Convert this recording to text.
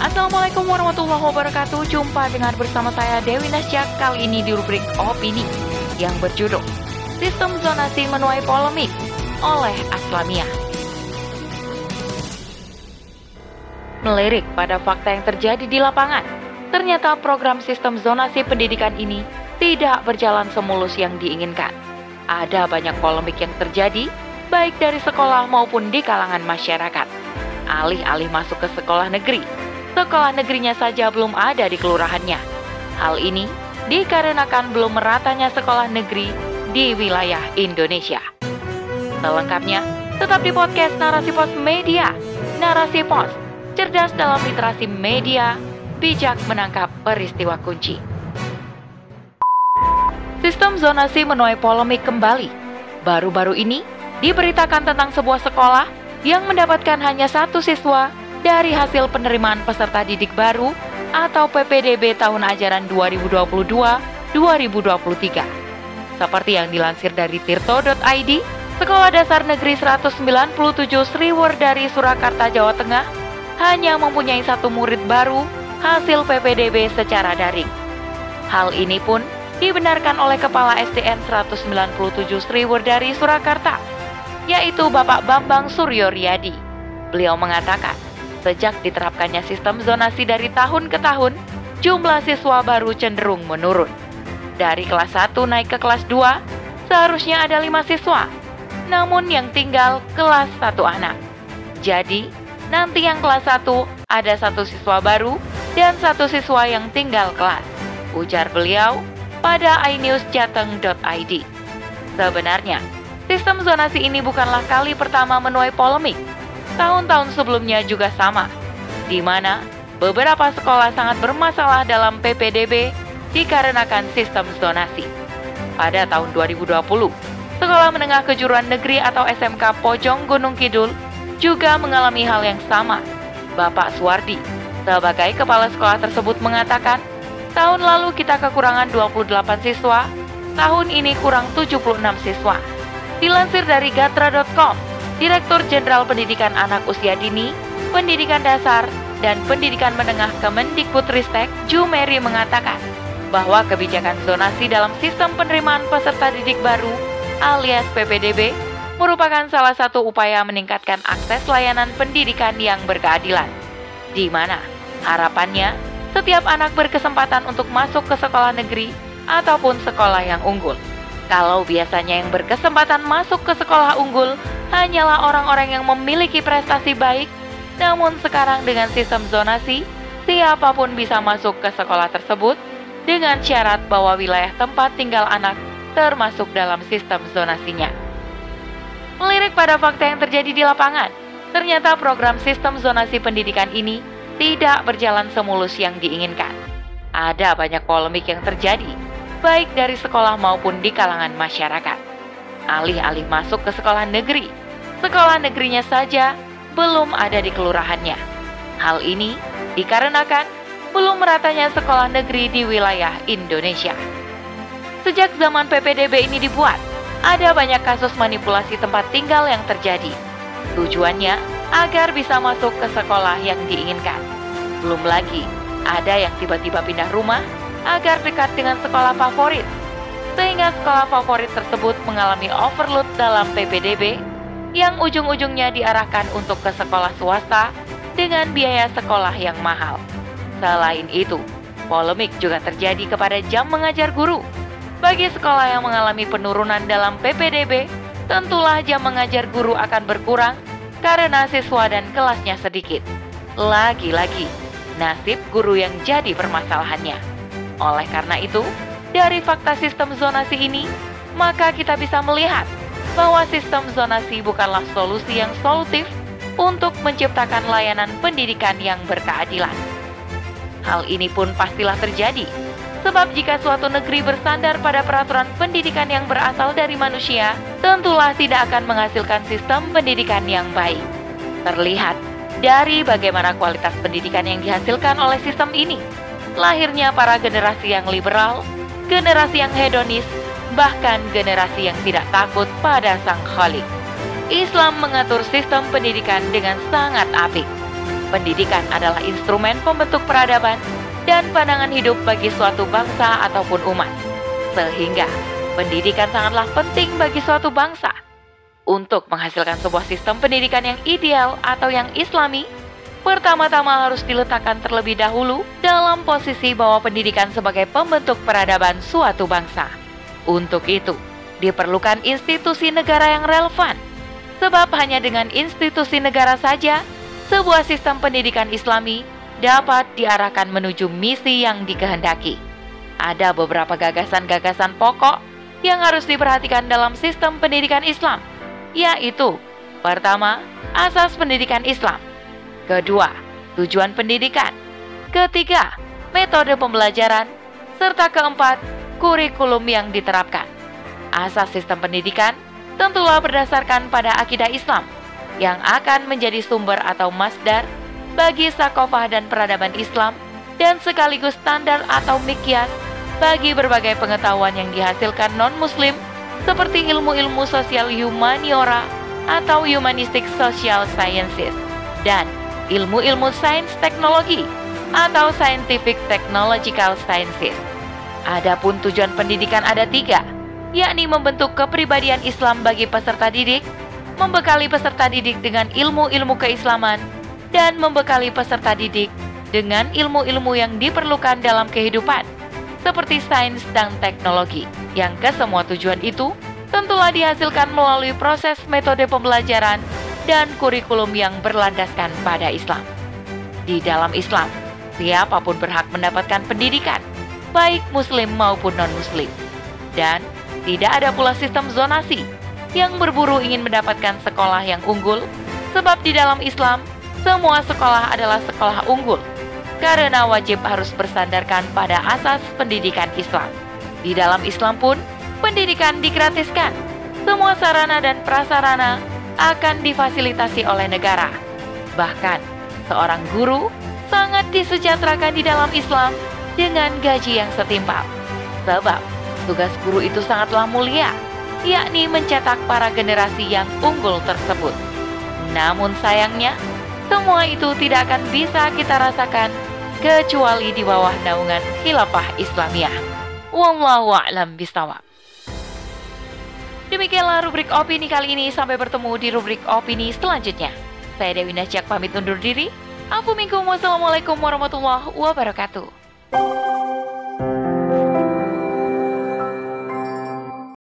Assalamualaikum warahmatullahi wabarakatuh. Jumpa dengan bersama saya Dewi Nasya Kali ini di rubrik Opini Yang berjudul Sistem Zonasi Menuai Polemik Oleh Aslamia. Melirik pada fakta yang terjadi di lapangan. Ternyata program sistem zonasi pendidikan ini Tidak berjalan semulus yang diinginkan. Ada banyak polemik yang terjadi Baik dari sekolah maupun di kalangan masyarakat. Alih-alih masuk ke sekolah negeri sekolah negerinya saja belum ada di kelurahannya. Hal ini dikarenakan belum meratanya sekolah negeri di wilayah Indonesia. Selengkapnya, tetap di podcast Narasi Pos Media. Narasi Pos, cerdas dalam literasi media, bijak menangkap peristiwa kunci. Sistem zonasi menuai polemik kembali. Baru-baru ini, diberitakan tentang sebuah sekolah yang mendapatkan hanya satu siswa dari hasil penerimaan peserta didik baru atau PPDB tahun ajaran 2022-2023. Seperti yang dilansir dari tirto.id, Sekolah Dasar Negeri 197 dari Surakarta, Jawa Tengah hanya mempunyai satu murid baru hasil PPDB secara daring. Hal ini pun dibenarkan oleh Kepala SDN 197 dari Surakarta, yaitu Bapak Bambang Suryo Riyadi. Beliau mengatakan, Sejak diterapkannya sistem zonasi dari tahun ke tahun, jumlah siswa baru cenderung menurun. Dari kelas 1 naik ke kelas 2, seharusnya ada 5 siswa, namun yang tinggal kelas 1 anak. Jadi, nanti yang kelas 1 ada satu siswa baru dan satu siswa yang tinggal kelas, ujar beliau pada inewsjateng.id. Sebenarnya, sistem zonasi ini bukanlah kali pertama menuai polemik, tahun-tahun sebelumnya juga sama, di mana beberapa sekolah sangat bermasalah dalam PPDB dikarenakan sistem zonasi. Pada tahun 2020, Sekolah Menengah Kejuruan Negeri atau SMK Pojong Gunung Kidul juga mengalami hal yang sama. Bapak Suwardi, sebagai kepala sekolah tersebut mengatakan, tahun lalu kita kekurangan 28 siswa, tahun ini kurang 76 siswa. Dilansir dari gatra.com, Direktur Jenderal Pendidikan Anak Usia Dini, Pendidikan Dasar, dan Pendidikan Menengah Kemendikbudristek, Jumeri mengatakan bahwa kebijakan zonasi dalam sistem penerimaan peserta didik baru alias PPDB merupakan salah satu upaya meningkatkan akses layanan pendidikan yang berkeadilan, di mana harapannya setiap anak berkesempatan untuk masuk ke sekolah negeri ataupun sekolah yang unggul. Kalau biasanya yang berkesempatan masuk ke sekolah unggul hanyalah orang-orang yang memiliki prestasi baik, namun sekarang dengan sistem zonasi, siapa pun bisa masuk ke sekolah tersebut dengan syarat bahwa wilayah tempat tinggal anak termasuk dalam sistem zonasinya. Melirik pada fakta yang terjadi di lapangan, ternyata program sistem zonasi pendidikan ini tidak berjalan semulus yang diinginkan. Ada banyak polemik yang terjadi, baik dari sekolah maupun di kalangan masyarakat alih-alih masuk ke sekolah negeri. Sekolah negerinya saja belum ada di kelurahannya. Hal ini dikarenakan belum meratanya sekolah negeri di wilayah Indonesia. Sejak zaman PPDB ini dibuat, ada banyak kasus manipulasi tempat tinggal yang terjadi. Tujuannya agar bisa masuk ke sekolah yang diinginkan. Belum lagi, ada yang tiba-tiba pindah rumah agar dekat dengan sekolah favorit sehingga sekolah favorit tersebut mengalami overload dalam PPDB yang ujung-ujungnya diarahkan untuk ke sekolah swasta dengan biaya sekolah yang mahal. Selain itu, polemik juga terjadi kepada jam mengajar guru. Bagi sekolah yang mengalami penurunan dalam PPDB, tentulah jam mengajar guru akan berkurang karena siswa dan kelasnya sedikit. Lagi-lagi, nasib guru yang jadi permasalahannya. Oleh karena itu, dari fakta sistem zonasi ini, maka kita bisa melihat bahwa sistem zonasi bukanlah solusi yang solutif untuk menciptakan layanan pendidikan yang berkeadilan. Hal ini pun pastilah terjadi, sebab jika suatu negeri bersandar pada peraturan pendidikan yang berasal dari manusia, tentulah tidak akan menghasilkan sistem pendidikan yang baik. Terlihat dari bagaimana kualitas pendidikan yang dihasilkan oleh sistem ini, lahirnya para generasi yang liberal, generasi yang hedonis, bahkan generasi yang tidak takut pada sang khalik. Islam mengatur sistem pendidikan dengan sangat apik. pendidikan adalah instrumen pembentuk peradaban dan pandangan hidup bagi suatu bangsa ataupun umat. Sehingga, pendidikan sangatlah penting bagi suatu bangsa. Untuk menghasilkan sebuah sistem pendidikan yang ideal atau yang islami, pertama-tama harus diletakkan terlebih dahulu dalam posisi bahwa pendidikan sebagai pembentuk peradaban suatu bangsa. Untuk itu, diperlukan institusi negara yang relevan, sebab hanya dengan institusi negara saja, sebuah sistem pendidikan islami dapat diarahkan menuju misi yang dikehendaki. Ada beberapa gagasan-gagasan pokok yang harus diperhatikan dalam sistem pendidikan Islam, yaitu pertama, asas pendidikan Islam Kedua, tujuan pendidikan. Ketiga, metode pembelajaran. Serta keempat, kurikulum yang diterapkan. Asas sistem pendidikan tentulah berdasarkan pada akidah Islam yang akan menjadi sumber atau masdar bagi sakofah dan peradaban Islam dan sekaligus standar atau mikyas bagi berbagai pengetahuan yang dihasilkan non-muslim seperti ilmu-ilmu sosial humaniora atau humanistic social sciences dan ilmu-ilmu sains teknologi atau scientific technological sciences. Adapun tujuan pendidikan ada tiga, yakni membentuk kepribadian Islam bagi peserta didik, membekali peserta didik dengan ilmu-ilmu keislaman, dan membekali peserta didik dengan ilmu-ilmu yang diperlukan dalam kehidupan, seperti sains dan teknologi. Yang kesemua tujuan itu tentulah dihasilkan melalui proses metode pembelajaran dan kurikulum yang berlandaskan pada Islam. Di dalam Islam, siapa pun berhak mendapatkan pendidikan, baik Muslim maupun non-Muslim. Dan tidak ada pula sistem zonasi yang berburu ingin mendapatkan sekolah yang unggul, sebab di dalam Islam, semua sekolah adalah sekolah unggul, karena wajib harus bersandarkan pada asas pendidikan Islam. Di dalam Islam pun, pendidikan digratiskan. Semua sarana dan prasarana akan difasilitasi oleh negara. Bahkan, seorang guru sangat disejahterakan di dalam Islam dengan gaji yang setimpal. Sebab, tugas guru itu sangatlah mulia, yakni mencetak para generasi yang unggul tersebut. Namun sayangnya, semua itu tidak akan bisa kita rasakan kecuali di bawah naungan khilafah Islamiyah. Wallahu a'lam bishawab. Demikianlah rubrik opini kali ini. Sampai bertemu di rubrik opini selanjutnya. Saya Dewi Nasjak pamit undur diri. Assalamualaikum warahmatullahi wabarakatuh.